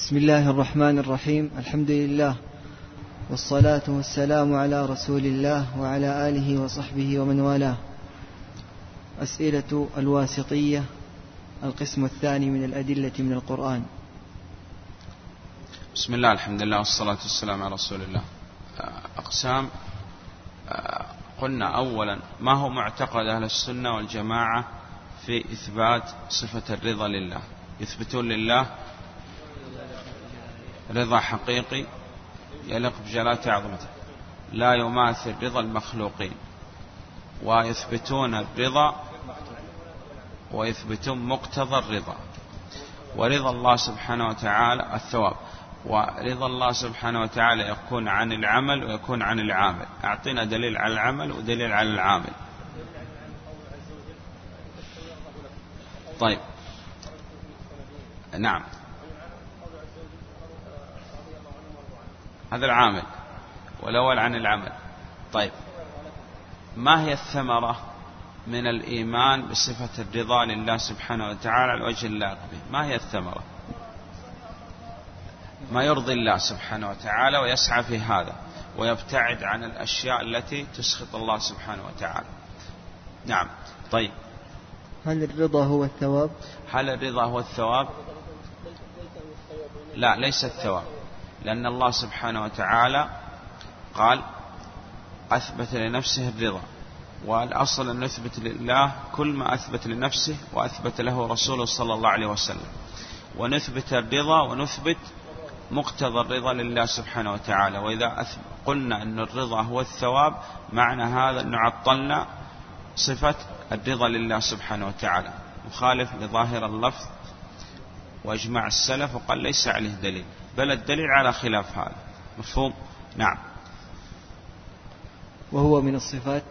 بسم الله الرحمن الرحيم. الحمد لله والصلاة والسلام على رسول الله وعلى آله وصحبه ومن والاه. أسئلة الواسطية القسم الثاني من الأدلة من القرآن. بسم الله الحمد لله والصلاة والسلام على رسول الله. أقسام قلنا أولا ما هو معتقد أهل السنة والجماعة في إثبات صفة الرضا لله؟ يثبتون لله رضا حقيقي يليق بجلالة عظمته. لا يماثل رضا المخلوقين ويثبتون الرضا ويثبتون مقتضى الرضا. ورضا الله سبحانه وتعالى الثواب ورضا الله سبحانه وتعالى يكون عن العمل ويكون عن العامل. أعطينا دليل على العمل ودليل على العامل. طيب. نعم. هذا العامل. والأول عن العمل. طيب. ما هي الثمرة من الإيمان بصفة الرضا لله سبحانه وتعالى على وجه اللائق به ما هي الثمرة؟ ما يرضي الله سبحانه وتعالى ويسعى في هذا ويبتعد عن الأشياء التي تسخط الله سبحانه وتعالى. نعم. طيب. هل الرضا هو الثواب؟ هل الرضا هو الثواب؟ لا ليس الثواب. لأن الله سبحانه وتعالى قال أثبت لنفسه الرضا والأصل أن نثبت لله كل ما أثبت لنفسه وأثبت له رسوله صلى الله عليه وسلم. ونثبت الرضا ونثبت مقتضى الرضا لله سبحانه وتعالى. وإذا قلنا أن الرضا هو الثواب معنى هذا أن عطلنا صفة الرضا لله سبحانه وتعالى. مخالف لظاهر اللفظ وإجماع السلف وقال ليس عليه دليل. بل الدليل على خلاف هذا. مفهوم؟ نعم. وهو من الصفات؟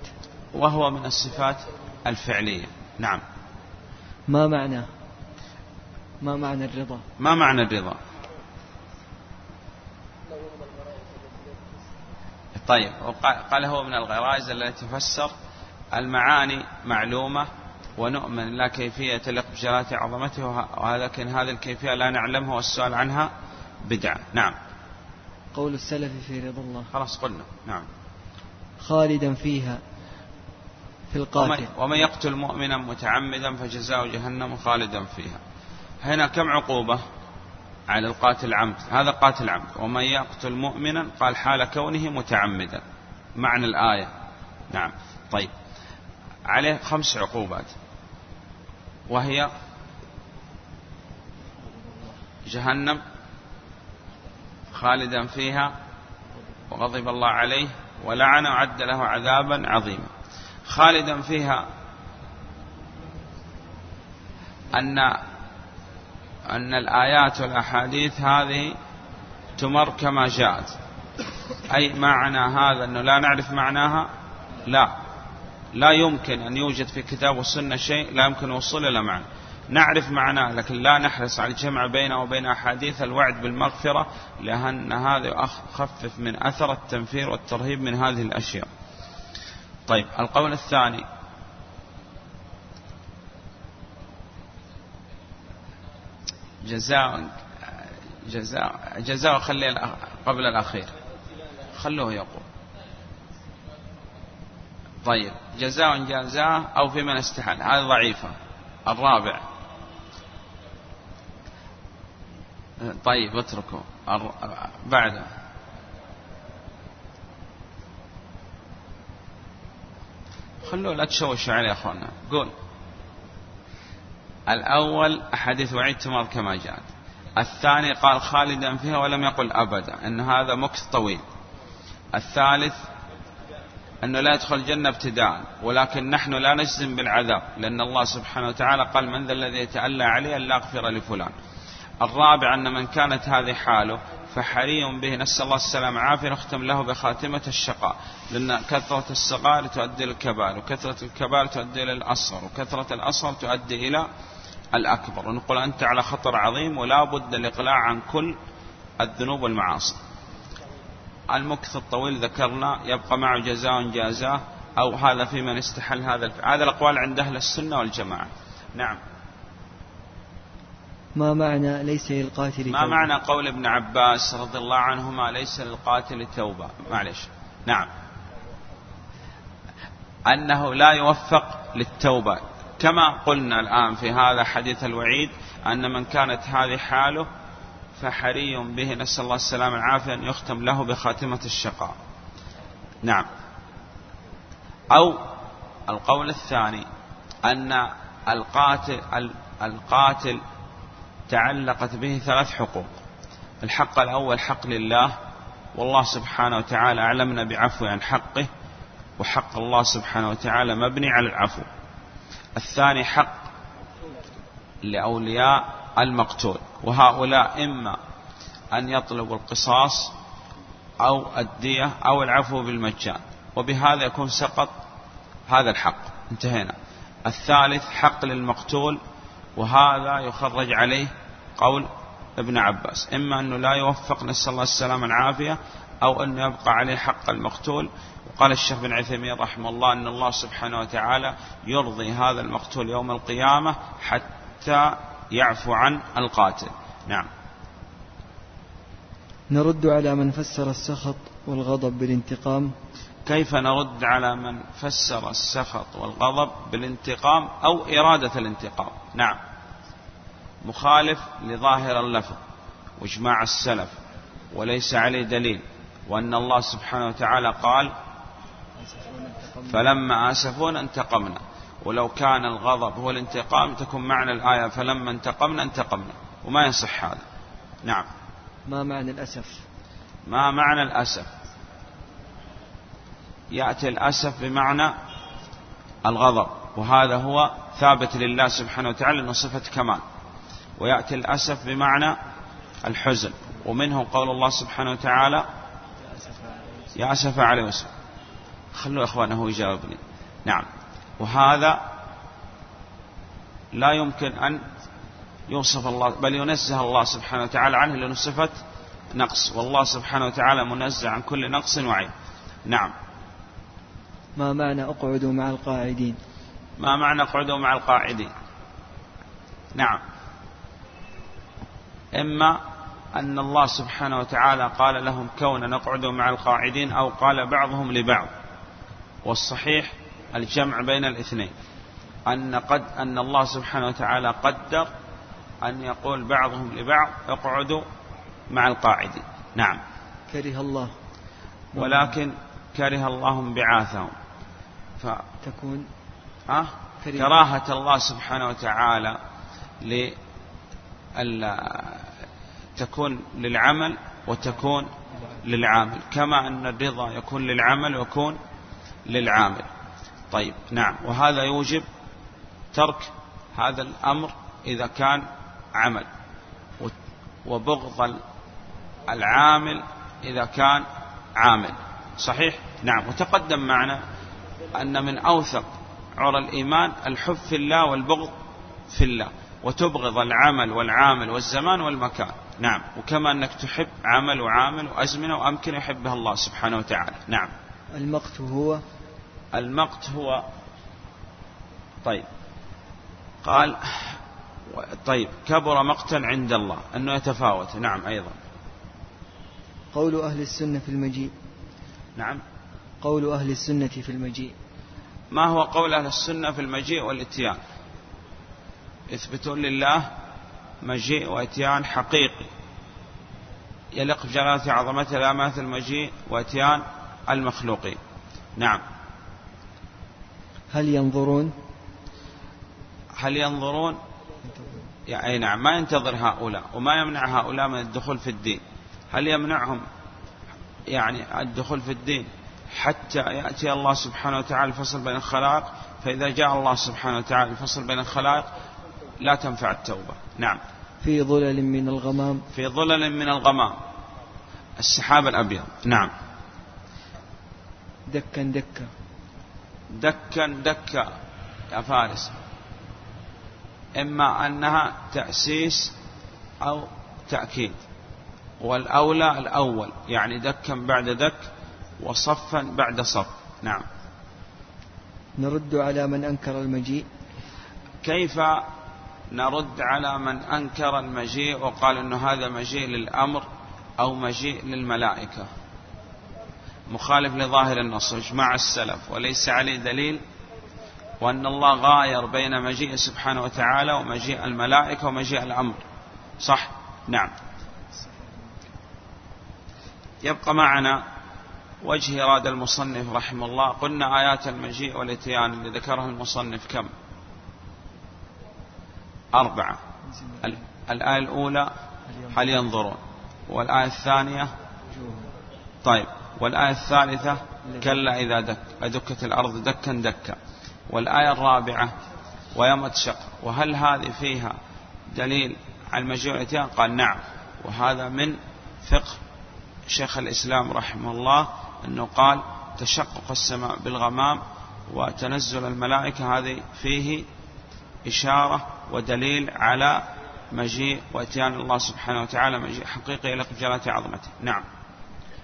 وهو من الصفات الفعلية. نعم. ما معنى؟ ما معنى الرضا؟ ما معنى الرضا؟ طيب قال هو من الغرائز التي تفسر المعاني معلومة ونؤمن لا كيفية تليق بجلالة عظمته ولكن هذه الكيفية لا نعلمها والسؤال عنها. بدعة نعم. قول السلف في رضا الله. خلاص قلنا. نعم. خالدا فيها في القاتل. ومن يقتل مؤمنا متعمدا فجزاء جهنم خالدا فيها. هنا كم عقوبة على القاتل عمد هذا قاتل عمد ومن يقتل مؤمنا قال حال كونه متعمدا. معنى الآية. نعم. طيب. عليه خمس عقوبات. وهي جهنم خالدا فيها وغضب الله عليه ولعن وعد له عذابا عظيما. خالدا فيها أن أن الآيات والأحاديث هذه تمر كما جاءت. أي معنى هذا أنه لا نعرف معناها؟ لا. لا يمكن أن يوجد في كتاب والسنة شيء لا يمكن الوصول إلى معنى. نعرف معناه لكن لا نحرص على الجمع بينه وبين أحاديث الوعد بالمغفرة لأن هذا يخفف من أثر التنفير والترهيب من هذه الأشياء. طيب القول الثاني. جزاء جزاء جزاء خلي قبل الأخير. خلوه يقول. طيب جزاء جازاه أو في من استحل هذه ضعيفة. الرابع. طيب اتركوا بعده خلوه لا تشوشوا عليه يا أخوانا. قول. الأول أحاديث وعيد تمر كما جاءت. الثاني قال خالدا فيها ولم يقل أبدا أن هذا مكث طويل. الثالث أنه لا يدخل الجنة ابتداء ولكن نحن لا نجزم بالعذاب لأن الله سبحانه وتعالى قال من ذا الذي يتألى عليه أن لا أغفر لفلان. الرابع أن من كانت هذه حاله فحري به نسأل الله السلامة عافية نختم له بخاتمة الشقاء. لأن كثرة الصغار تؤدي إلى الكبائر وكثرة الكبائر تؤدي إلى الأصغر وكثرة الأصغر تؤدي إلى الأكبر. ونقول أنت على خطر عظيم ولا بد الإقلاع عن كل الذنوب والمعاصي. المكث الطويل ذكرنا يبقى معه جزاء جازاه أو هذا في من استحل هذا هذا الأقوال عند أهل السنة والجماعة. نعم. ما معنى ليس للقاتل ما معنى قول ابن عباس رضي الله عنهما ليس للقاتل توبة؟ معلش. نعم. أنه لا يوفق للتوبة. كما قلنا الآن في هذا حديث الوعيد أن من كانت هذه حاله فحري به نسأل الله السلامة والعافية أن يختم له بخاتمة الشقاء. نعم. أو القول الثاني أن القاتل القاتل تعلقت به ثلاث حقوق. الحق الأول حق لله والله سبحانه وتعالى أعلمنا بعفو عن حقه وحق الله سبحانه وتعالى مبني على العفو. الثاني حق لأولياء المقتول وهؤلاء إما أن يطلبوا القصاص أو الدية أو العفو بالمجان وبهذا يكون سقط هذا الحق. انتهينا. الثالث حق للمقتول وهذا يخرج عليه قول ابن عباس. إما أنه لا يوفق نسأل الله السلامة والعافية أو أنه يبقى عليه حق المقتول. وقال الشيخ بن عثيمين رحمه الله أن الله سبحانه وتعالى يرضي هذا المقتول يوم القيامة حتى يعفو عن القاتل. نعم. نرد على من فسر السخط والغضب بالانتقام. كيف نرد على من فسر السخط والغضب بالانتقام أو إرادة الانتقام؟ نعم. مخالف لظاهر اللفظ وإجماع السلف وليس عليه دليل وأن الله سبحانه وتعالى قال فلما آسفونا انتقمنا ولو كان الغضب هو الانتقام تكون معنى الآية فلما انتقمنا انتقمنا وما يصح هذا. نعم. ما معنى الأسف؟ ما معنى الأسف؟ يأتي الأسف بمعنى الغضب وهذا هو ثابت لله سبحانه وتعالى أنه صفة كمال. ويأتي الأسف بمعنى الحزن. ومنه قول الله سبحانه وتعالى يا أسف على يوسف خلوا إخوانه يجاوبني. نعم. وهذا لا يمكن أن يوصف الله بل ينزه الله سبحانه وتعالى عنه لأنه صفة نقص. والله سبحانه وتعالى منزه عن كل نقص وعيب. نعم. ما معنى اقعدوا مع القاعدين؟ ما معنى اقعدوا مع القاعدين؟ نعم. إما أن الله سبحانه وتعالى قال لهم كون نقعدوا مع القاعدين أو قال بعضهم لبعض. والصحيح الجمع بين الاثنين. أن قد أن الله سبحانه وتعالى قدر أن يقول بعضهم لبعض اقعدوا مع القاعدين. نعم. كره الله. ولكن كره الله انبعاثهم. فتكون أه؟ كراهة الله سبحانه وتعالى تكون للعمل وتكون للعامل كما أن الرضا يكون للعمل ويكون للعامل. طيب نعم. وهذا يوجب ترك هذا الأمر إذا كان عمل وبغض العامل إذا كان عامل. صحيح؟ نعم. وتقدم معنا أن من أوثق عرى الإيمان الحب في الله والبغض في الله. وتبغض العمل والعامل والزمان والمكان. نعم. وكما أنك تحب عمل وعامل وأزمنة وأمكنة يحبها الله سبحانه وتعالى. نعم. المقت هو؟ المقت هو طيب. قال طيب. كبر مقتا عند الله. أنه يتفاوت. نعم أيضا. قول أهل السنة في المجيء. نعم. قول أهل السنة في المجيء. ما هو قول أهل السنة في المجيء والإتيان؟ يثبتون لله مجيء وإتيان حقيقي. يليق بجلالة عظمته لا مثل المجيء وإتيان المخلوقين. نعم. هل ينظرون؟ هل ينظرون؟ يعني نعم. ما ينتظر هؤلاء وما يمنع هؤلاء من الدخول في الدين. هل يمنعهم؟ يعني الدخول في الدين. حتى يأتي الله سبحانه وتعالى الفصل بين الخلائق فإذا جاء الله سبحانه وتعالى الفصل بين الخلائق لا تنفع التوبة. نعم. في ظلل من الغمام. في ظلل من الغمام. السحاب الأبيض. نعم. دكا دكا. دكا دكا. يا فارس. إما أنها تأسيس أو تأكيد. والأولى الأول. يعني دكا بعد دك وصفا بعد صف. نعم. نرد على من أنكر المجيء. كيف نرد على من أنكر المجيء وقال أنه هذا مجيء للأمر أو مجيء للملائكة. مخالف لظاهر النص اجماع السلف وليس عليه دليل وأن الله غاير بين مجيء سبحانه وتعالى ومجيء الملائكة ومجيء الأمر. صح؟ نعم. يبقى معنا وجه إرادة المصنف رحمه الله. قلنا آيات المجيء والإتيان اللي ذكرها المصنف كم؟ أربعة. الآية الأولى هل ينظرون؟ والآية الثانية طيب. والآية الثالثة كلا إذا دك أدكت الأرض دكا دكا. والآية الرابعة ويوم تشق وهل هذه فيها دليل على المجيء والإتيان قال نعم. وهذا من فقه شيخ الإسلام رحمه الله أنه قال تشقق السماء بالغمام وتنزل الملائكة. هذه فيه إشارة ودليل على مجيء واتيان الله سبحانه وتعالى مجيء حقيقي إلى جلالة عظمته. نعم.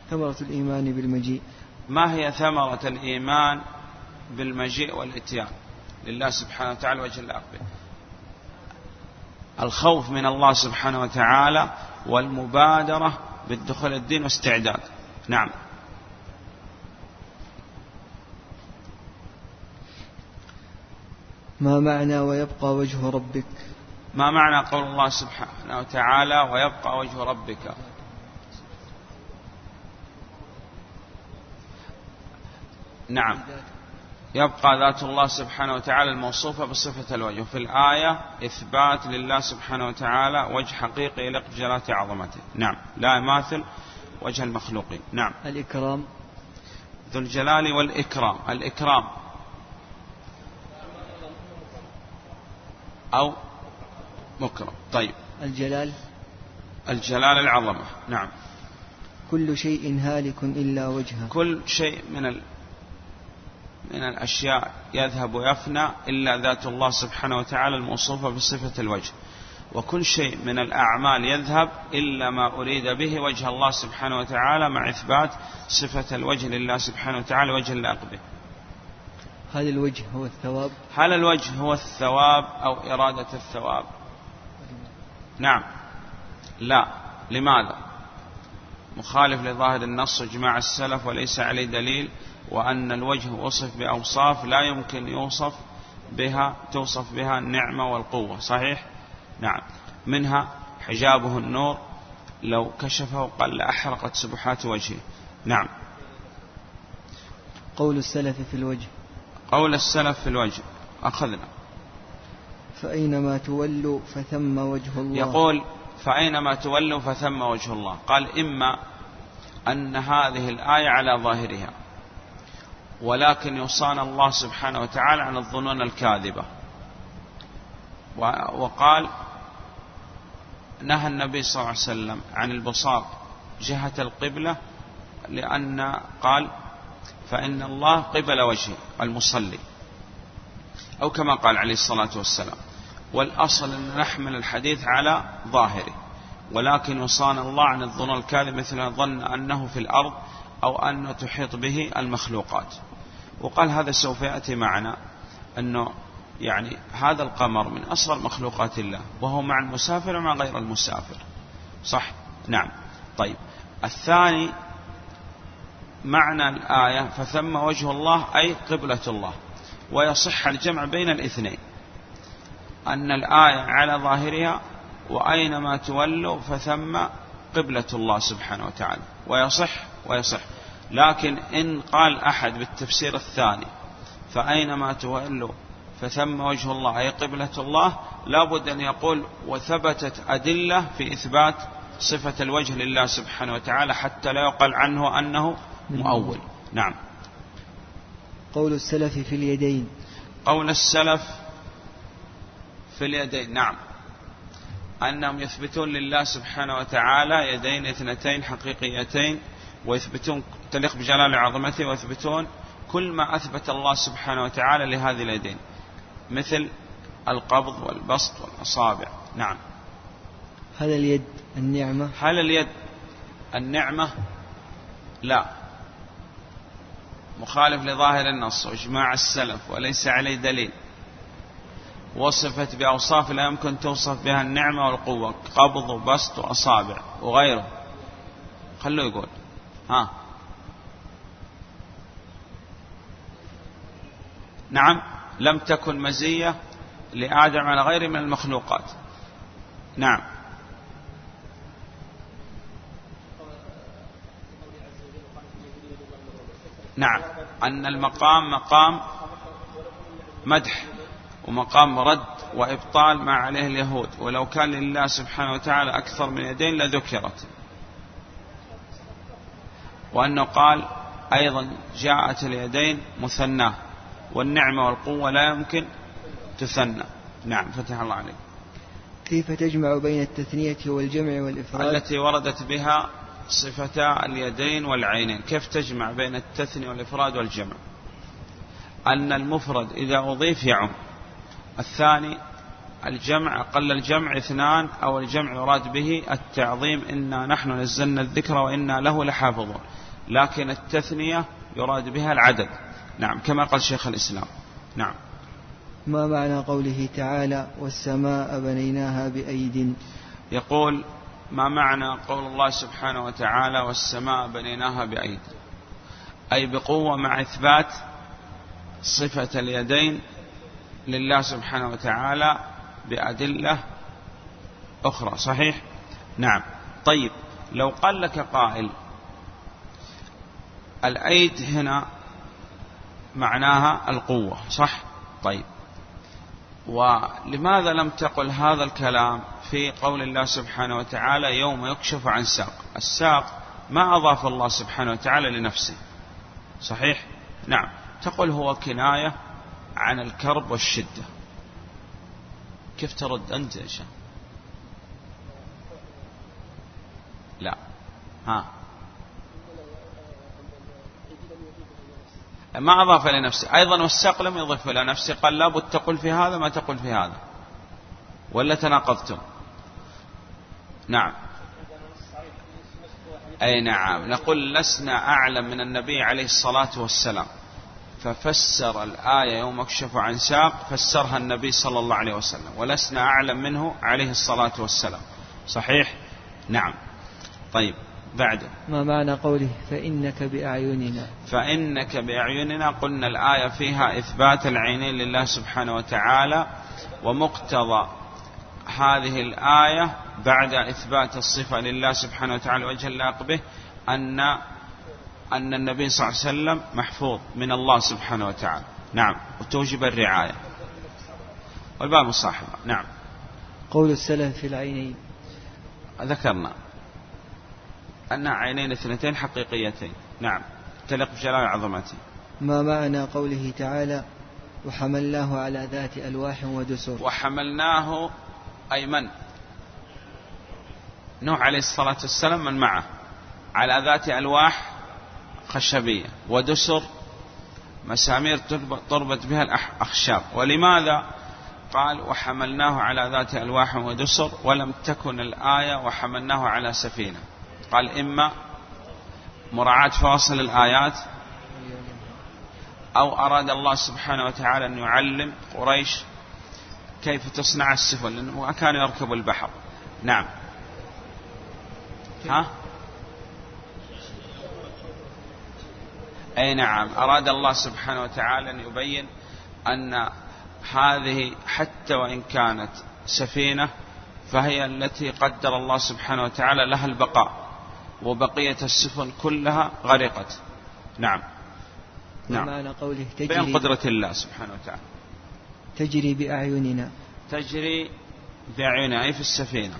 ثمرة الإيمان بالمجيء. ما هي ثمرة الإيمان بالمجيء والاتيان؟ لله سبحانه وتعالى وجه الأقبل. الخوف من الله سبحانه وتعالى والمبادرة بالدخول الدين واستعداد. نعم. ما معنى ويبقى وجه ربك؟ ما معنى قول الله سبحانه وتعالى ويبقى وجه ربك؟ نعم. يبقى ذات الله سبحانه وتعالى الموصوفة بصفة الوجه. في الآية إثبات لله سبحانه وتعالى وجه حقيقي يليق بجلالة عظمته. نعم. لا يماثل وجه المخلوقين. نعم. الإكرام. ذو الجلال والإكرام. الإكرام. أو مكرم طيب. الجلال. الجلال العظمة. نعم. كل شيء هالك إلا وجهه. كل شيء من ال... من الأشياء يذهب ويفنى إلا ذات الله سبحانه وتعالى الموصوفة بصفة الوجه. وكل شيء من الأعمال يذهب إلا ما أريد به وجه الله سبحانه وتعالى مع إثبات صفة الوجه لله سبحانه وتعالى وجه اللائق به. هل الوجه هو الثواب؟ هل الوجه هو الثواب أو إرادة الثواب؟ نعم. لا. لماذا؟ مخالف لظاهر النص إجماع السلف وليس عليه دليل وأن الوجه وصف بأوصاف لا يمكن يوصف بها توصف بها النعمة والقوة. صحيح؟ نعم. منها حجابه النور لو كشفه قال لأحرقت سبحات وجهه. نعم. قول السلف في الوجه. قول السلف في الوجه. أخذنا. فأينما تولوا فثم وجه الله. يقول فأينما تولوا فثم وجه الله. قال إما أن هذه الآية على ظاهرها. ولكن يصان الله سبحانه وتعالى عن الظنون الكاذبة. وقال نهى النبي صلى الله عليه وسلم عن البصاق جهة القبلة لأن قال فإن الله قبل وجهه المصلي. أو كما قال عليه الصلاة والسلام والأصل أن نحمل الحديث على ظاهره. ولكن يصان الله عن الظن الكاذب مثل ظن أنه في الأرض أو أنه تحيط به المخلوقات. وقال هذا سوف يأتي معنا أنه يعني هذا القمر من أصغر مخلوقات الله وهو مع المسافر ومع غير المسافر. صح؟ نعم. طيب. الثاني معنى الآية فثم وجه الله أي قبلة الله. ويصح الجمع بين الاثنين. أن الآية على ظاهرها وأينما تولوا فثم قبلة الله سبحانه وتعالى. ويصح ويصح. لكن إن قال أحد بالتفسير الثاني فأينما تولوا فثم وجه الله أي قبلة الله لابد أن يقول وثبتت أدلة في إثبات صفة الوجه لله سبحانه وتعالى حتى لا يقال عنه أنه مؤول. نعم. قول السلف في اليدين. قول السلف في اليدين. نعم. أنهم يثبتون لله سبحانه وتعالى يدين اثنتين حقيقيتين ويثبتون تليق بجلال عظمته ويثبتون كل ما أثبت الله سبحانه وتعالى لهذه اليدين مثل القبض والبسط والأصابع. نعم. هل اليد النعمة؟ هل اليد النعمة؟ لا. مخالف لظاهر النص وإجماع السلف وليس عليه دليل. وصفت بأوصاف لا يمكن توصف بها النعمة والقوة قبض وبسط وأصابع وغيره. خلوه يقول. ها. نعم لم تكن مزية لآدم على غيره من المخلوقات. نعم. نعم. أن المقام مقام مدح ومقام رد وإبطال ما عليه اليهود. ولو كان لله سبحانه وتعالى أكثر من يدين لذكرت. وأنه قال أيضا جاءت اليدين مثناه والنعمة والقوة لا يمكن تثنى. نعم فتح الله عليك. كيف تجمع بين التثنية والجمع والإفراد؟ التي وردت بها صفتا اليدين والعينين. كيف تجمع بين التثنية والإفراد والجمع؟ أن المفرد إذا أضيف يعم. الثاني الجمع أقل الجمع اثنان أو الجمع يراد به التعظيم إنا نحن نزلنا الذكر وإنا له لحافظون. لكن التثنية يراد بها العدد. نعم كما قال شيخ الإسلام. نعم. ما معنى قوله تعالى والسماء بنيناها بأيد يقول ما معنى قول الله سبحانه وتعالى والسماء بنيناها بأيد؟ أي بقوة مع إثبات صفة اليدين لله سبحانه وتعالى بأدلة أخرى. صحيح؟ نعم. طيب لو قال لك قائل الأيد هنا معناها القوة صح؟ طيب. ولماذا لم تقل هذا الكلام في قول الله سبحانه وتعالى يوم يكشف عن ساق؟ الساق ما أضاف الله سبحانه وتعالى لنفسه. صحيح؟ نعم. تقول هو كناية عن الكرب والشدة. كيف ترد أنت يا شيخ؟ لا. ها. ما أضاف لنفسه أيضا والساق لم يضف إلى نفسه قال لابد تقول في هذا ما تقول في هذا. ولا تناقضتم. نعم. أي نعم. نقول لسنا أعلم من النبي عليه الصلاة والسلام. ففسر الآية يوم أكشف عن ساق فسرها النبي صلى الله عليه وسلم. ولسنا أعلم منه عليه الصلاة والسلام. صحيح؟ نعم. طيب. بعده. ما معنى قوله فإنك بأعيننا؟ فإنك بأعيننا قلنا الآية فيها إثبات العينين لله سبحانه وتعالى ومقتضى هذه الآية بعد إثبات الصفة لله سبحانه وتعالى وجه اللائق به أن أن النبي صلى الله عليه وسلم محفوظ من الله سبحانه وتعالى. نعم وتوجب الرعاية. والباب الصاحبة نعم. قول السلف في العينين. ذكرنا. أن عينين اثنتين حقيقيتين. نعم. تلق بجلال عظمته. ما معنى قوله تعالى وحملناه على ذات ألواح ودسر؟ وحملناه أي من؟ نوح عليه الصلاة والسلام من معه. على ذات ألواح خشبية ودسر مسامير تربط بها الأخشاب. ولماذا قال وحملناه على ذات ألواح ودسر؟ ولم تكن الآية وحملناه على سفينة. قال إما مراعاة فواصل الآيات أو أراد الله سبحانه وتعالى أن يعلم قريش كيف تصنع السفن لأنه كان يركب البحر. نعم. ها؟ أي نعم. أراد الله سبحانه وتعالى أن يبين أن هذه حتى وإن كانت سفينة فهي التي قدر الله سبحانه وتعالى لها البقاء. وبقية السفن كلها غرقت. نعم. نعم. قوله تجري بين قدرة الله سبحانه وتعالى. تجري بأعيننا. تجري بأعيننا أي في السفينة.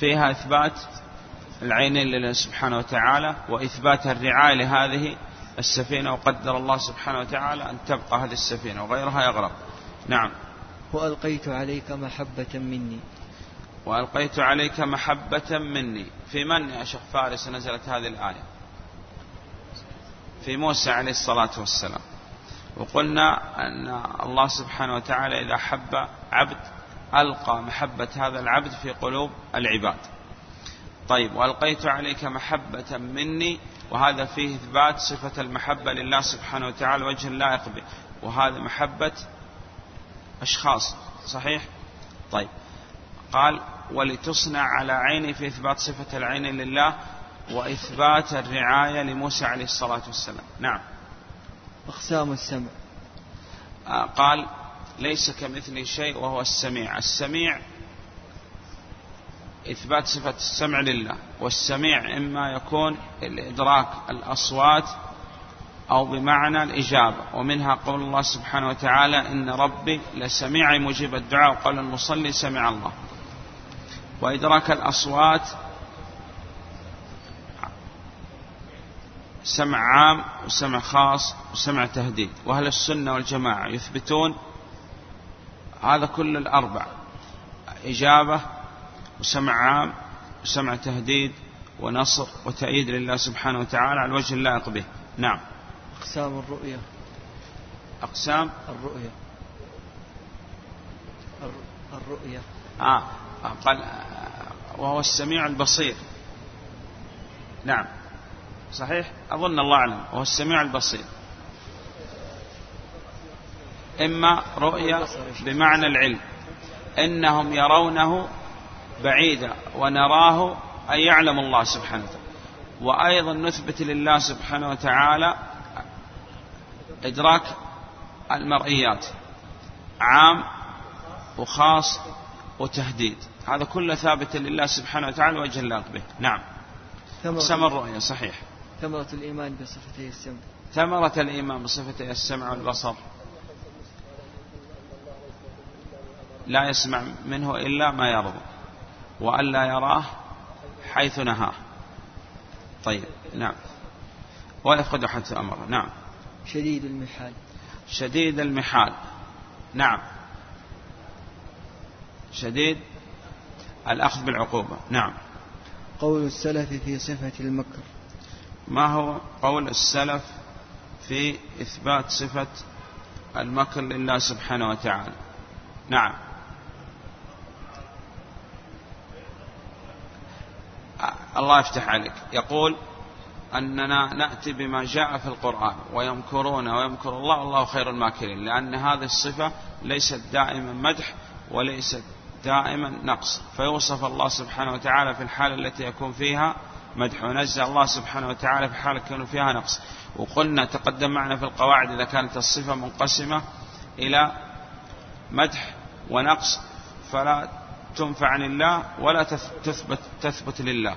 فيها إثبات العينين لله سبحانه وتعالى وإثبات الرعاية لهذه السفينة وقدر الله سبحانه وتعالى أن تبقى هذه السفينة وغيرها يغرق. نعم. وألقيت عليك محبة مني. وألقيت عليك محبة مني. في من يا شيخ فارس نزلت هذه الآية؟ في موسى عليه الصلاة والسلام. وقلنا أن الله سبحانه وتعالى إذا حب عبد ألقى محبة هذا العبد في قلوب العباد. طيب وألقيت عليك محبة مني وهذا فيه إثبات صفة المحبة لله سبحانه وتعالى وجه اللائق به. وهذا محبة أشخاص صحيح؟ طيب. قال ولتصنع على عيني في إثبات صفة العين لله وإثبات الرعاية لموسى عليه الصلاة والسلام. نعم. أقسام السمع. آه، قال ليس كمثله شيء وهو السميع. السميع إثبات صفة السمع لله والسميع إما يكون الإدراك الأصوات أو بمعنى الإجابة ومنها قول الله سبحانه وتعالى إن ربي لسميع مجيب الدعاء وقال المصلي سمع الله. وإدراك الأصوات سمع عام وسمع خاص وسمع تهديد. وأهل السنة والجماعة يثبتون هذا كل الأربع إجابة وسمع عام وسمع تهديد ونصر وتأييد لله سبحانه وتعالى على الوجه اللائق به. نعم. أقسام الرؤية. أقسام؟ الرؤية. الرؤية. آه. قال وهو السميع البصير. نعم. صحيح؟ أظن الله أعلم. وهو السميع البصير. إما رؤية بمعنى العلم. إنهم يرونه بعيدا ونراه أي يعلم الله سبحانه وتعالى. وأيضا نثبت لله سبحانه وتعالى إدراك المرئيات. عام وخاص وتهديد. هذا كله ثابت لله سبحانه وتعالى الله به. نعم. سمى الرؤية صحيح. ثمرة الإيمان بصفتي السمع. ثمرة الإيمان بصفتي السمع والبصر. لا يسمع منه إلا ما يرضى وألا يراه حيث نهاه. طيب نعم. ويفقد حيث أمره. نعم. شديد المحال. شديد المحال. نعم. شديد الأخذ بالعقوبة. نعم. قول السلف في صفة المكر. ما هو قول السلف في إثبات صفة المكر لله سبحانه وتعالى؟ نعم. الله يفتح عليك. يقول أننا نأتي بما جاء في القرآن ويمكرون ويمكر الله والله خير الماكرين لأن هذه الصفة ليست دائما مدح وليست دائما نقص. فيوصف الله سبحانه وتعالى في الحالة التي يكون فيها مدح ونزل الله سبحانه وتعالى في حالة يكون فيها نقص. وقلنا تقدم معنا في القواعد إذا كانت الصفة منقسمة إلى مدح ونقص فلا تنفع عن الله ولا تثبت, تثبت لله.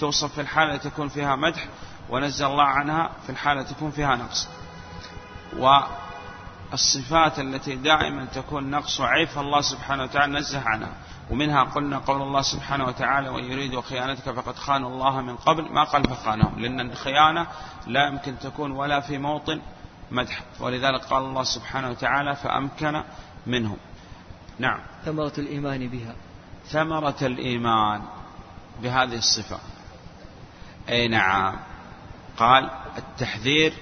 توصف في الحالة تكون فيها مدح ونزل الله عنها في الحالة تكون فيها نقص. والصفات التي دائما تكون نقص وعيب الله سبحانه وتعالى نزه عنها. ومنها قلنا قول الله سبحانه وتعالى وإن يريدوا خيانتك فقد خانوا الله من قبل ما قال فخانهم. لأن الخيانة لا يمكن تكون ولا في موطن مدح. ولذلك قال الله سبحانه وتعالى فأمكن منهم. نعم. ثمرة الإيمان بها. ثمرة الإيمان بهذه الصفة. أي نعم. قال التحذير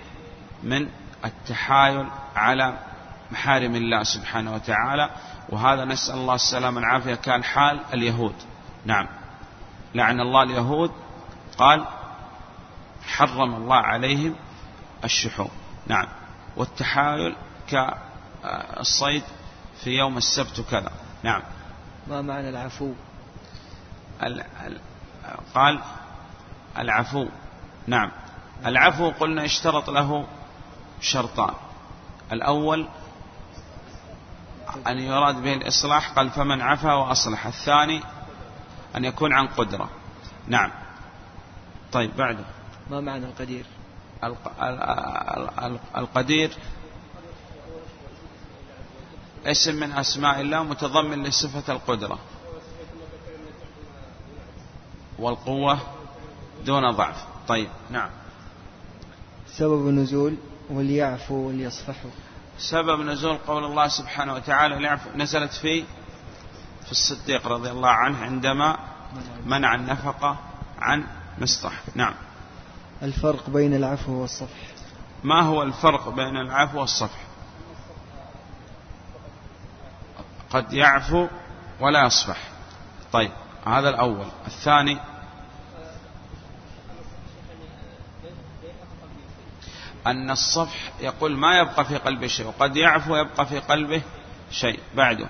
من التحايل على محارم الله سبحانه وتعالى وهذا نسأل الله السلامة والعافية. كان حال اليهود. نعم. لعن الله اليهود. قال حرم الله عليهم الشحوم. نعم. والتحايل كالصيد في يوم السبت كذا نعم. ما معنى العفو؟ قال العفو. نعم. العفو قلنا اشترط له شرطان الأول أن يراد به الإصلاح قال فمن عفا وأصلح. الثاني أن يكون عن قدرة. نعم. طيب بعده. ما معنى القدير؟ القدير اسم من أسماء الله متضمن لصفة القدرة والقوة دون ضعف. طيب نعم. سبب النزول وليعفوا وليصفحوا. سبب نزول قول الله سبحانه وتعالى ليعفو نزلت في في الصديق رضي الله عنه عندما منع النفقة عن مصطح. نعم. الفرق بين العفو والصفح. ما هو الفرق بين العفو والصفح؟ قد يعفو ولا يصفح. طيب هذا الأول. الثاني أن الصفح يقول ما يبقى في قلبه شيء وقد يعفو يبقى في قلبه شيء. بعده.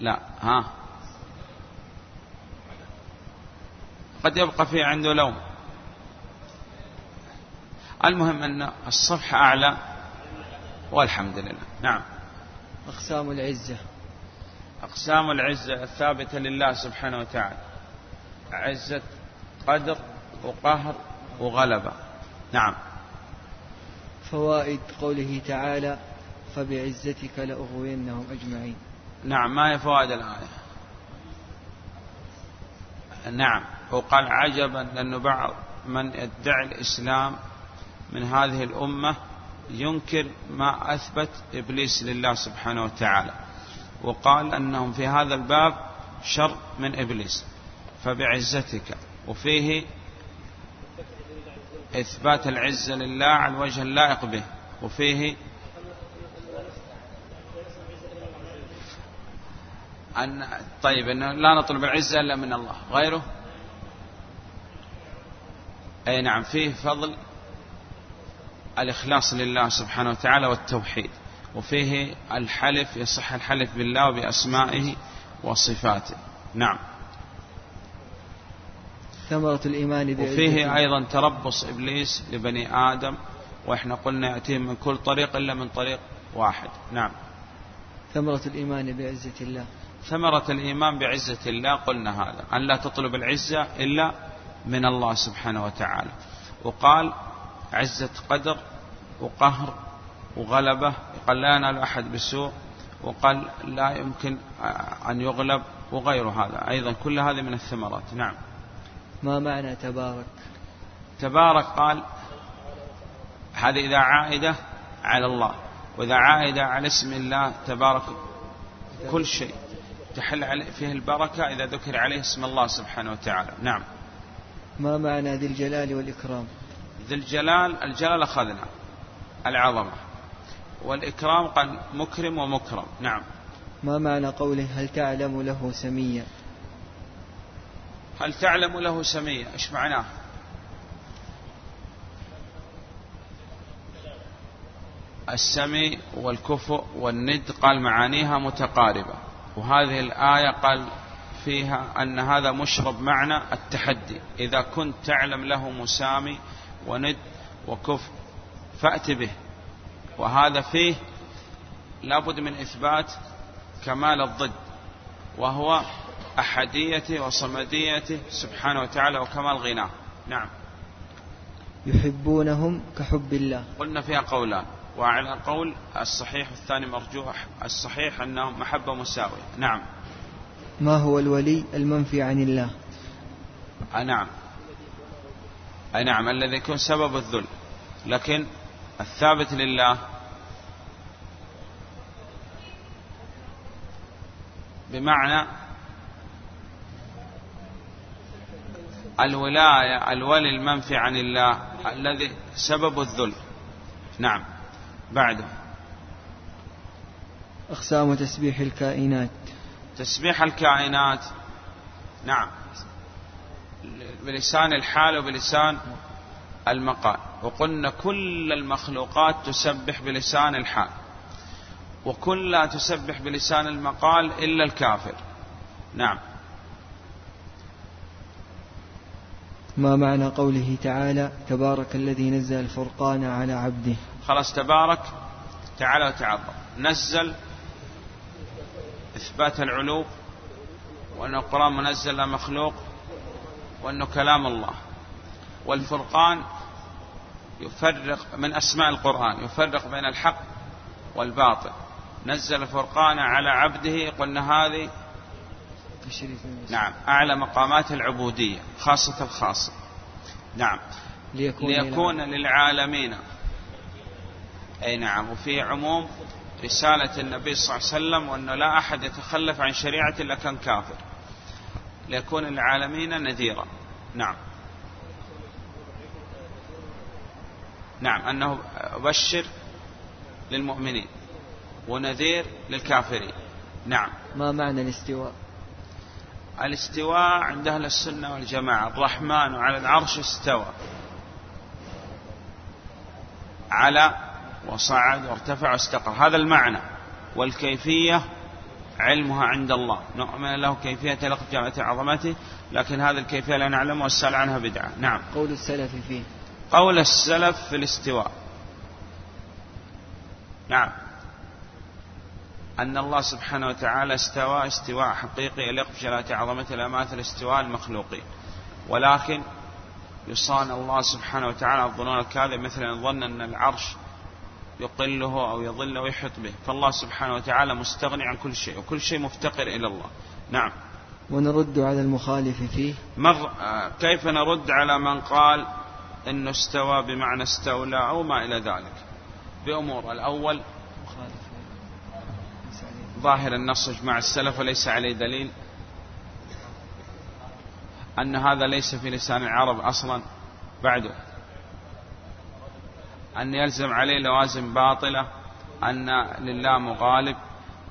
لا ها. قد يبقى في عنده لوم. المهم أن الصفح أعلى والحمد لله. نعم. أقسام العزة. أقسام العزة الثابتة لله سبحانه وتعالى. عزة قدر وقهر وغلبة. نعم. فوائد قوله تعالى فبعزتك لأغوينهم أجمعين. نعم ما هي فوائد الآية؟ نعم وقال عجبا لأنه بعض من يدعي الإسلام من هذه الأمة ينكر ما أثبت إبليس لله سبحانه وتعالى وقال أنهم في هذا الباب شر من إبليس. فبعزتك. وفيه إثبات العزة لله على الوجه اللائق به. وفيه أن طيب أنه لا نطلب العزة إلا من الله. غيره؟ أي نعم فيه فضل الإخلاص لله سبحانه وتعالى والتوحيد. وفيه الحلف يصح الحلف بالله وبأسمائه وصفاته. نعم. ثمرة الإيمان بعزته وفيه أيضا تربص إبليس لبني آدم وإحنا قلنا يأتيهم من كل طريق إلا من طريق واحد. نعم. ثمرة الإيمان بعزة الله. ثمرة الإيمان بعزة الله قلنا هذا. أن لا تطلب العزة إلا من الله سبحانه وتعالى. وقال عزة قدر وقهر وغلبة قال لا ينال أحد بسوء وقال لا يمكن أن يغلب وغير هذا. أيضا كل هذه من الثمرات. نعم. ما معنى تبارك؟ تبارك قال هذه إذا عائدة على الله وإذا عائدة على اسم الله تبارك كل شيء تحل فيه البركة إذا ذكر عليه اسم الله سبحانه وتعالى. نعم. ما معنى ذي الجلال والإكرام؟ ذي الجلال الجلال أخذنا العظمة والإكرام قال مكرم ومكرم. نعم. ما معنى قوله هل تعلم له سميا؟ هل تعلم له سميا إيش معناه؟ السمي والكفؤ والند قال معانيها متقاربة وهذه الآية قال فيها أن هذا مشرب معنى التحدي إذا كنت تعلم له مسامي وند وكفء فأت به وهذا فيه لابد من إثبات كمال الضد وهو أحديته وصمديته سبحانه وتعالى وكمال غناه. نعم. يحبونهم كحب الله. قلنا فيها قولان. وعلى قول الصحيح الثاني مرجوح الصحيح أنه محبة مساوية. نعم. ما هو الولي المنفي عن الله؟ نعم. نعم الذي يكون سبب الذل. لكن الثابت لله بمعنى الولاية الولي المنفي عن الله الذي سبب الذل. نعم. بعده أقسام تسبيح الكائنات. تسبيح الكائنات. نعم. بلسان الحال وبلسان المقال. وقلنا كل المخلوقات تسبح بلسان الحال. وكلها تسبح بلسان المقال إلا الكافر. نعم. ما معنى قوله تعالى تبارك الذي نزل الفرقان على عبده؟ خلاص تبارك تعالى وتعظم. نزل إثبات العلو وأن القرآن منزل مخلوق وأنه كلام الله. والفرقان يفرق من أسماء القرآن يفرق بين الحق والباطل. نزل الفرقان على عبده قلنا هذه نعم أعلى مقامات العبودية خاصة الخاصة. نعم. ليكون, ليكون للعالمين. أي نعم وفي عموم رسالة النبي صلى الله عليه وسلم وأنه لا أحد يتخلف عن شريعة إلا كان كافر. ليكون للعالمين نذيرا. نعم. نعم أنه أبشر للمؤمنين ونذير للكافرين. نعم. ما معنى الاستواء؟ الاستواء عند أهل السنة والجماعة. الرحمن على العرش استوى. على وصعد وارتفع واستقر. هذا المعنى. والكيفية علمها عند الله. نؤمن له كيفية لقجرة عظمته لكن هذه الكيفية لا نعلمها والسؤال عنها بدعة. نعم. قول السلف فيه. قول السلف في الاستواء. نعم. أن الله سبحانه وتعالى استوى استواء حقيقي يليق بجلالة عظمته لا ماثل استواء المخلوقين ولكن يصان الله سبحانه وتعالى الظنون الكاذب مثل أن ظن أن العرش يقله أو يظل ويحط به. فالله سبحانه وتعالى مستغني عن كل شيء وكل شيء مفتقر إلى الله. نعم. ونرد على المخالف فيه. مر كيف نرد على من قال أنه استوى بمعنى استولى أو ما إلى ذلك؟ بأمور. الأول ظاهر النص اجماع السلف وليس عليه دليل أن هذا ليس في لسان العرب أصلا. بعده أن يلزم عليه لوازم باطلة أن لله مغالب.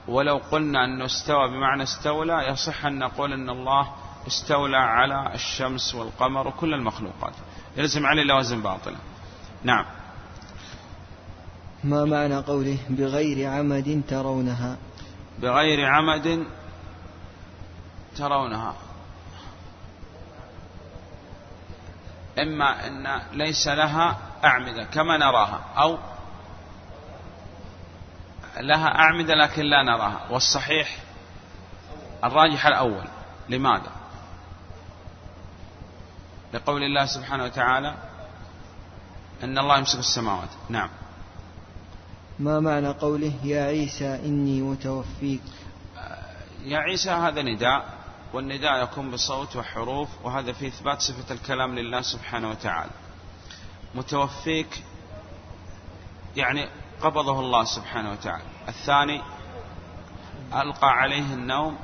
ولو قلنا أنه استوى بمعنى استولى يصح أن نقول أن الله استولى على الشمس والقمر وكل المخلوقات. يلزم عليه لوازم باطلة. نعم. ما معنى قوله بغير عمد ترونها؟ بغير عمد ترونها. إما أن ليس لها أعمدة كما نراها أو لها أعمدة لكن لا نراها. والصحيح الراجح الأول. لماذا؟ لقول الله سبحانه وتعالى أن الله يمسك السماوات. نعم. ما معنى قوله يا عيسى إني متوفيك؟ يا عيسى هذا نداء والنداء يكون بصوت وحروف وهذا في إثبات صفة الكلام لله سبحانه وتعالى. متوفيك يعني قبضه الله سبحانه وتعالى. الثاني ألقى عليه النوم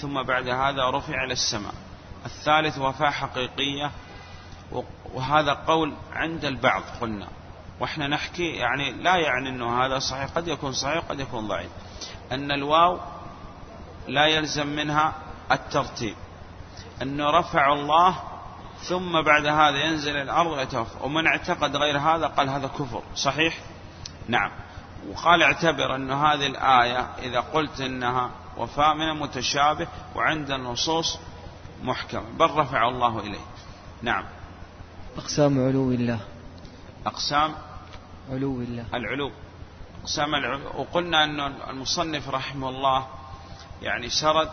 ثم بعد هذا رفع إلى السماء. الثالث وفاة حقيقية وهذا قول عند البعض قلنا. وإحنا نحكي يعني لا يعني انه هذا صحيح قد يكون صحيح قد يكون ضعيف. أن الواو لا يلزم منها الترتيب. انه رفع الله ثم بعد هذا ينزل الأرض ويتوفى. ومن اعتقد غير هذا قال هذا كفر. صحيح؟ نعم. وقال اعتبر أن هذه الآية إذا قلت إنها وفاء من المتشابه وعند النصوص محكم بل رفع الله إليه. نعم. أقسام علو الله. أقسام علو الله. العلو. أقسام العلو. وقلنا أن المصنف رحمه الله يعني سرد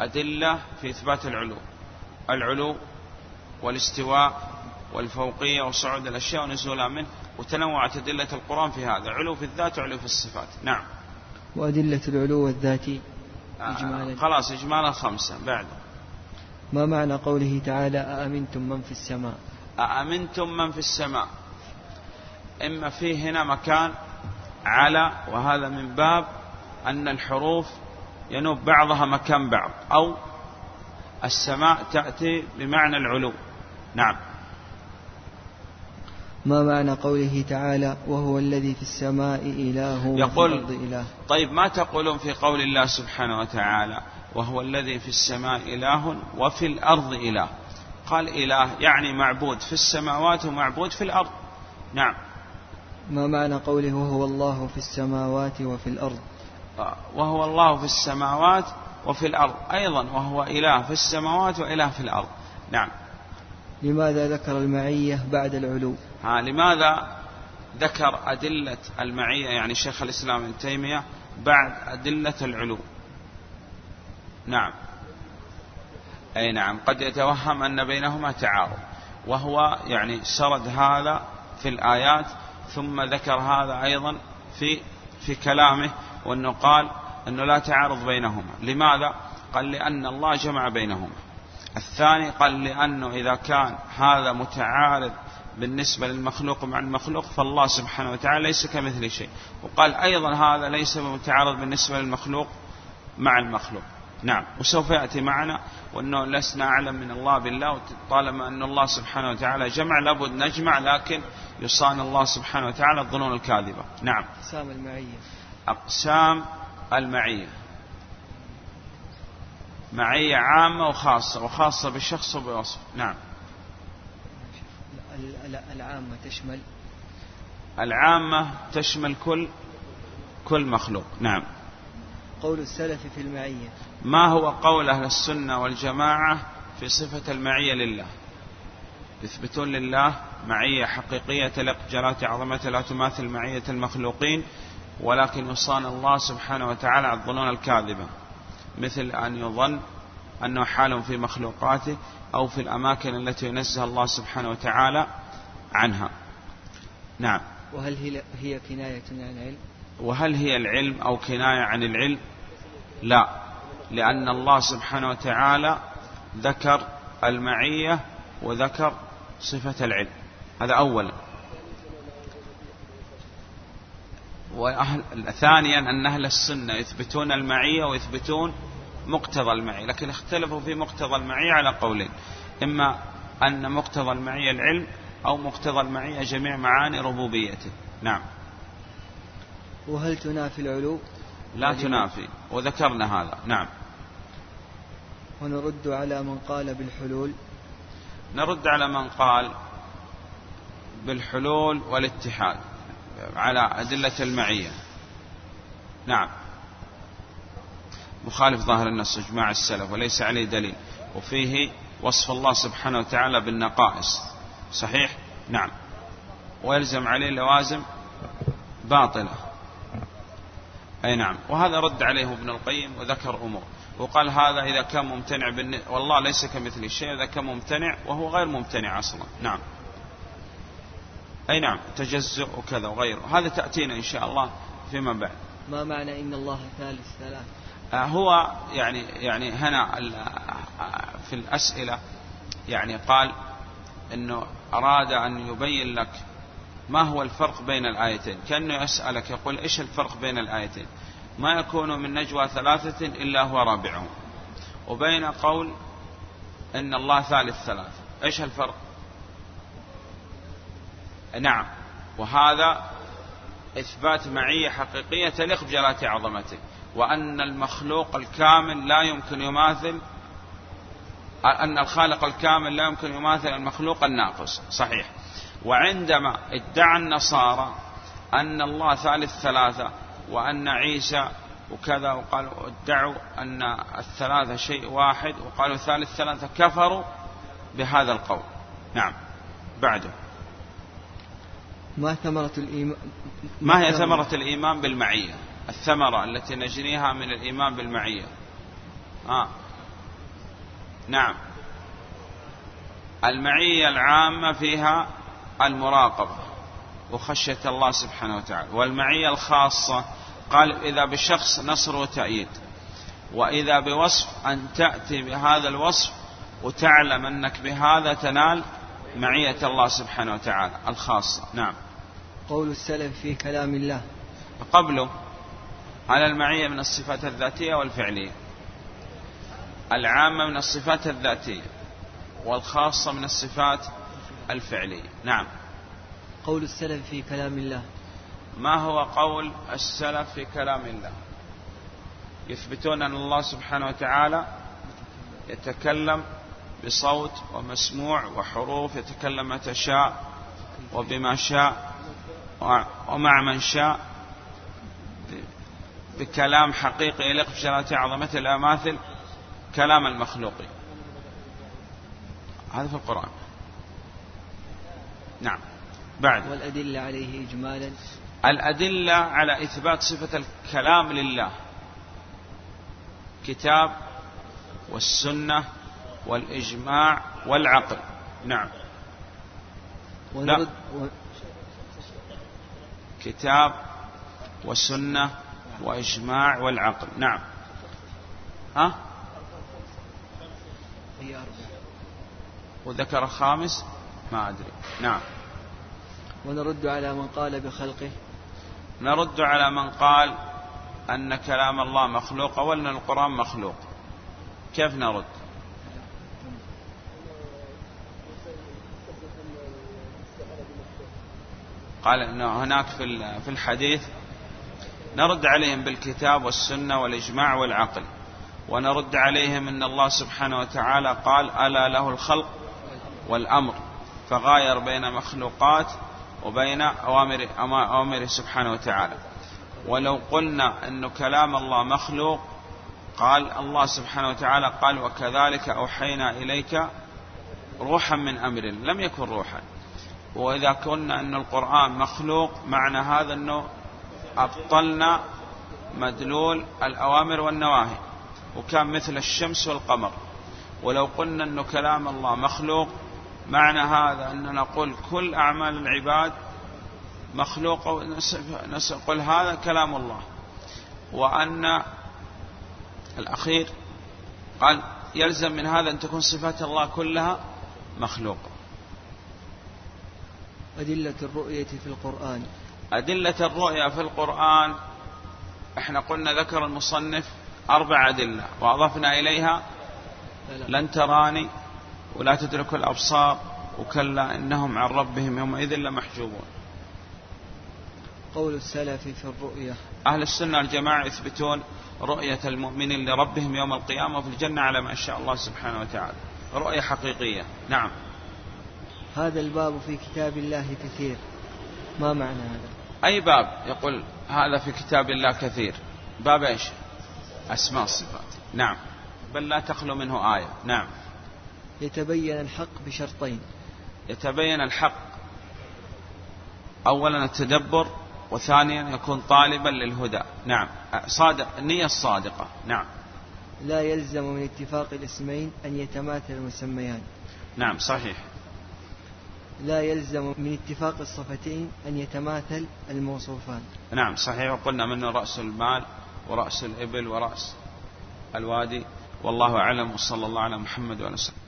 أدلة في إثبات العلو. العلو والاستواء والفوقية وصعود الأشياء ونزولها منه وتنوعت أدلة القرآن في هذا. علو في الذات وعلو في الصفات. نعم. وأدلة العلو الذاتي إجمالا. آه خلاص إجمالا خمسة. بعد. ما معنى قوله تعالى أأمنتم من في السماء؟ أأمنتم من في السماء؟ إما فيه هنا مكان على وهذا من باب أن الحروف ينوب بعضها مكان بعض أو السماء تأتي بمعنى العلو. نعم. ما معنى قوله تعالى وهو الذي في السماء إله يقول الأرض إله؟ طيب ما تقولون في قول الله سبحانه وتعالى وهو الذي في السماء إله وفي الأرض إله؟ قال إله يعني معبود في السماوات ومعبود في الأرض. نعم. ما معنى قوله وهو الله في السماوات وفي الأرض؟ وهو الله في السماوات وفي الأرض. أيضا وهو إله في السماوات وإله في الأرض. نعم. لماذا ذكر المعية بعد العلو؟ ها لماذا ذكر أدلة المعية يعني شيخ الإسلام ابن تيمية بعد أدلة العلو؟ نعم. أي نعم. قد يتوهم أن بينهما تعارض. وهو يعني سرد هذا في الآيات ثم ذكر هذا أيضا في في كلامه وأنه قال أنه لا تعارض بينهما. لماذا؟ قال لأن الله جمع بينهما. الثاني قال لأنه إذا كان هذا متعارض بالنسبة للمخلوق مع المخلوق فالله سبحانه وتعالى ليس كمثل شيء. وقال أيضا هذا ليس متعارض بالنسبة للمخلوق مع المخلوق. نعم. وسوف يأتي معنا وأنه لسنا أعلم من الله بالله طالما أن الله سبحانه وتعالى جمع لابد نجمع لكن يصان الله سبحانه وتعالى الظنون الكاذبة. نعم. أقسام المعية. أقسام المعية. معية عامة وخاصة وخاصة بشخص وبوصف نعم. العامة تشمل؟ العامة تشمل كل كل مخلوق. نعم. قول السلف في المعية. ما هو قول أهل السنة والجماعة في صفة المعية لله؟ يثبتون لله معية حقيقية تلق جلالة عظمته لا تماثل معية المخلوقين ولكن يصان الله سبحانه وتعالى على الظنون الكاذبة. مثل أن يظن أنه حال في مخلوقاته أو في الأماكن التي ينزه الله سبحانه وتعالى عنها. نعم. وهل هي, هي كناية عن العلم؟ وهل هي العلم أو كناية عن العلم؟ لا. لأن الله سبحانه وتعالى ذكر المعية وذكر صفة العلم. هذا أولا وأهل ثانيا أن أهل السنة يثبتون المعية ويثبتون مقتضى المعية. لكن اختلفوا في مقتضى المعية على قولين. إما أن مقتضى المعية العلم أو مقتضى المعية جميع معاني ربوبيته. نعم. وهل تنافي العلو؟ لا تنافي. وذكرنا هذا. نعم. ونرد على من قال بالحلول. نرد على من قال بالحلول والاتحاد على أدلة المعية. نعم. مخالف ظاهر النص إجماع السلف وليس عليه دليل. وفيه وصف الله سبحانه وتعالى بالنقائص. صحيح؟ نعم. ويلزم عليه لوازم باطلة. أي نعم. وهذا رد عليه ابن القيم وذكر أمور. وقال هذا إذا كان ممتنع بالن... والله ليس كمثل الشيء إذا كان ممتنع وهو غير ممتنع أصلا. نعم. أي نعم. تجزؤ وكذا وغيره. هذا تأتينا إن شاء الله فيما بعد. ما معنى إن الله ثالث ثلاث؟ آه، هو يعني يعني هنا في الأسئلة يعني قال أنه أراد أن يبين لك ما هو الفرق بين الآيتين؟ كأنه يسألك يقول إيش الفرق بين الآيتين؟ ما يكون من نجوى ثلاثة إلا هو رابعهم. وبين قول إن الله ثالث ثلاثة. إيش الفرق؟ نعم. وهذا إثبات معية حقيقية تليق بجلالة عظمته. وأن المخلوق الكامل لا يمكن يماثل أن الخالق الكامل لا يمكن يماثل المخلوق الناقص. صحيح. وعندما ادعى النصارى أن الله ثالث ثلاثة وأن عيسى وكذا وقالوا ادعوا أن الثلاثة شيء واحد وقالوا ثالث ثلاثة كفروا بهذا القول. نعم. بعده. ما ثمرة الإيمان ما هي ثمرة الإيمان بالمعية؟ الثمرة التي نجنيها من الإيمان بالمعية. آه. نعم. المعية العامة فيها المراقبة وخشية الله سبحانه وتعالى. والمعية الخاصة قال إذا بشخص نصر وتأييد. وإذا بوصف أن تأتي بهذا الوصف وتعلم أنك بهذا تنال معية الله سبحانه وتعالى الخاصة. نعم. قول السلف في كلام الله. قبله على المعية من الصفات الذاتية والفعلية؟ العامة من الصفات الذاتية والخاصة من الصفات الفعلية نعم. قول السلف في كلام الله. ما هو قول السلف في كلام الله؟ يثبتون أن الله سبحانه وتعالى يتكلم بصوت ومسموع وحروف يتكلم متى شاء وبما شاء ومع من شاء. بكلام حقيقي يليق بجلالة عظمته لا ماثل كلام المخلوقين هذا في القرآن. نعم. بعد. والأدلة عليه إجمالا. الأدلة على إثبات صفة الكلام لله. كتاب والسنة والإجماع والعقل. نعم. لا. كتاب وسنة وإجماع والعقل. نعم. ها؟ وذكر خامس؟ ما أدري. نعم. ونرد على من قال بخلقه. نرد على من قال أن كلام الله مخلوق أو أن القرآن مخلوق. كيف نرد؟ قال أن هناك في الحديث نرد عليهم بالكتاب والسنة والإجماع والعقل ونرد عليهم أن الله سبحانه وتعالى قال ألا له الخلق والأمر. فغاير بين مخلوقات وبين أوامر أوامره سبحانه وتعالى. ولو قلنا أن كلام الله مخلوق قال الله سبحانه وتعالى قال وكذلك أوحينا إليك روحا من أمر لم يكن روحا. وإذا كنا أن القرآن مخلوق معنى هذا أنه أبطلنا مدلول الأوامر والنواهي وكان مثل الشمس والقمر. ولو قلنا أنه كلام الله مخلوق معنى هذا أن نقول كل أعمال العباد مخلوقة ونقول هذا كلام الله. وأن الأخير قال يلزم من هذا أن تكون صفات الله كلها مخلوقة أدلة الرؤية في القرآن. أدلة الرؤية في القرآن إحنا قلنا ذكر المصنف أربع أدلة وأضفنا إليها لن تراني ولا تدرك الأبصار وكلا إنهم عن ربهم يومئذ لمحجوبون. قول السلف في الرؤية. أهل السنة والجماعة يثبتون رؤية المؤمنين لربهم يوم القيامة في الجنة على ما شاء الله سبحانه وتعالى. رؤية حقيقية. نعم. هذا الباب في كتاب الله كثير. ما معنى هذا؟ أي باب؟ يقول هذا في كتاب الله كثير. باب إيش؟ أسماء الصفات نعم. بل لا تخلو منه آية. نعم. يتبين الحق بشرطين. يتبين الحق أولا التدبر وثانيا يكون طالبا للهدى. نعم. صادق النية الصادقة. نعم. لا يلزم من اتفاق الاسمين أن يتماثل المسميان. نعم صحيح. لا يلزم من اتفاق الصفتين أن يتماثل الموصوفان. نعم صحيح. وقلنا منه رأس المال ورأس الإبل ورأس الوادي. والله أعلم وصلى الله على محمد وعلى وسلم.